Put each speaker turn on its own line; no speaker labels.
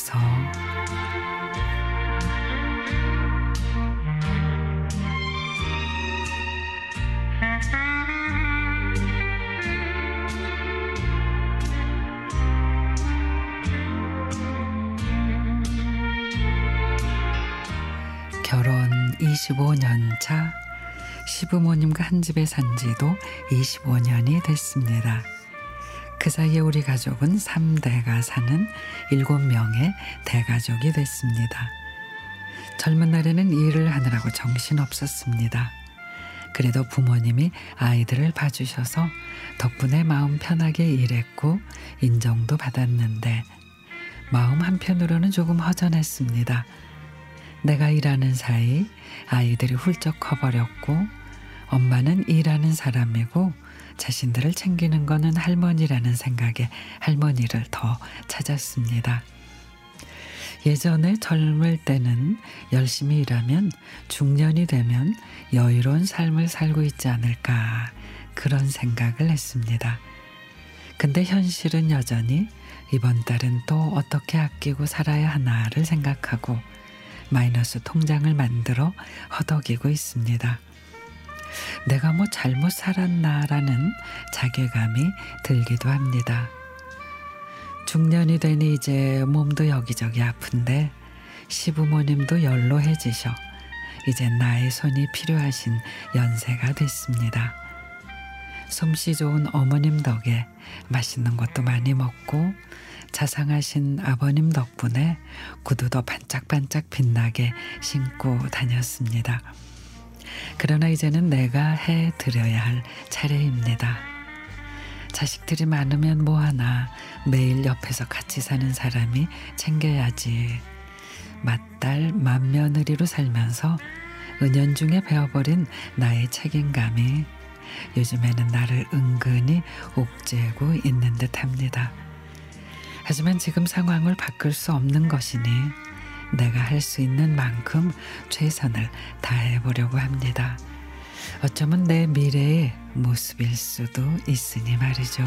위해서 결혼 25년 차 시부모님과 한 집에 산 지도 25년이 됐습니다. 그 사이에 우리 가족은 3대가 사는 7명의 대가족이 됐습니다. 젊은 날에는 일을 하느라고 정신 없었습니다. 그래도 부모님이 아이들을 봐주셔서 덕분에 마음 편하게 일했고 인정도 받았는데 마음 한편으로는 조금 허전했습니다. 내가 일하는 사이 아이들이 훌쩍 커버렸고 엄마는 일하는 사람이고 자신들을 챙기는 거는 할머니라는 생각에 할머니를 더 찾았습니다. 예전에 젊을 때는 열심히 일하면 중년이 되면 여유로운 삶을 살고 있지 않을까 그런 생각을 했습니다. 근데 현실은 여전히 이번 달은 또 어떻게 아끼고 살아야 하나를 생각하고 마이너스 통장을 만들어 허덕이고 있습니다. 내가 뭐 잘못 살았나라는 자괴감이 들기도 합니다. 중년이 되니 이제 몸도 여기저기 아픈데 시부모님도 연로해지셔 이제 나의 손이 필요하신 연세가 됐습니다. 솜씨 좋은 어머님 덕에 맛있는 것도 많이 먹고 자상하신 아버님 덕분에 구두도 반짝반짝 빛나게 신고 다녔습니다. 그러나 이제는 내가 해 드려야 할 차례입니다. 자식들이 많으면 뭐하나 매일 옆에서 같이 사는 사람이 챙겨야지. 맏딸 맏며느리로 살면서 은연중에 배워버린 나의 책임감이 요즘에는 나를 은근히 옥죄고 있는 듯합니다. 하지만 지금 상황을 바꿀 수 없는 것이니 내가 할 수 있는 만큼 최선을 다해 보려고 합니다. 어쩌면 내 미래의 모습일 수도 있으니 말이죠.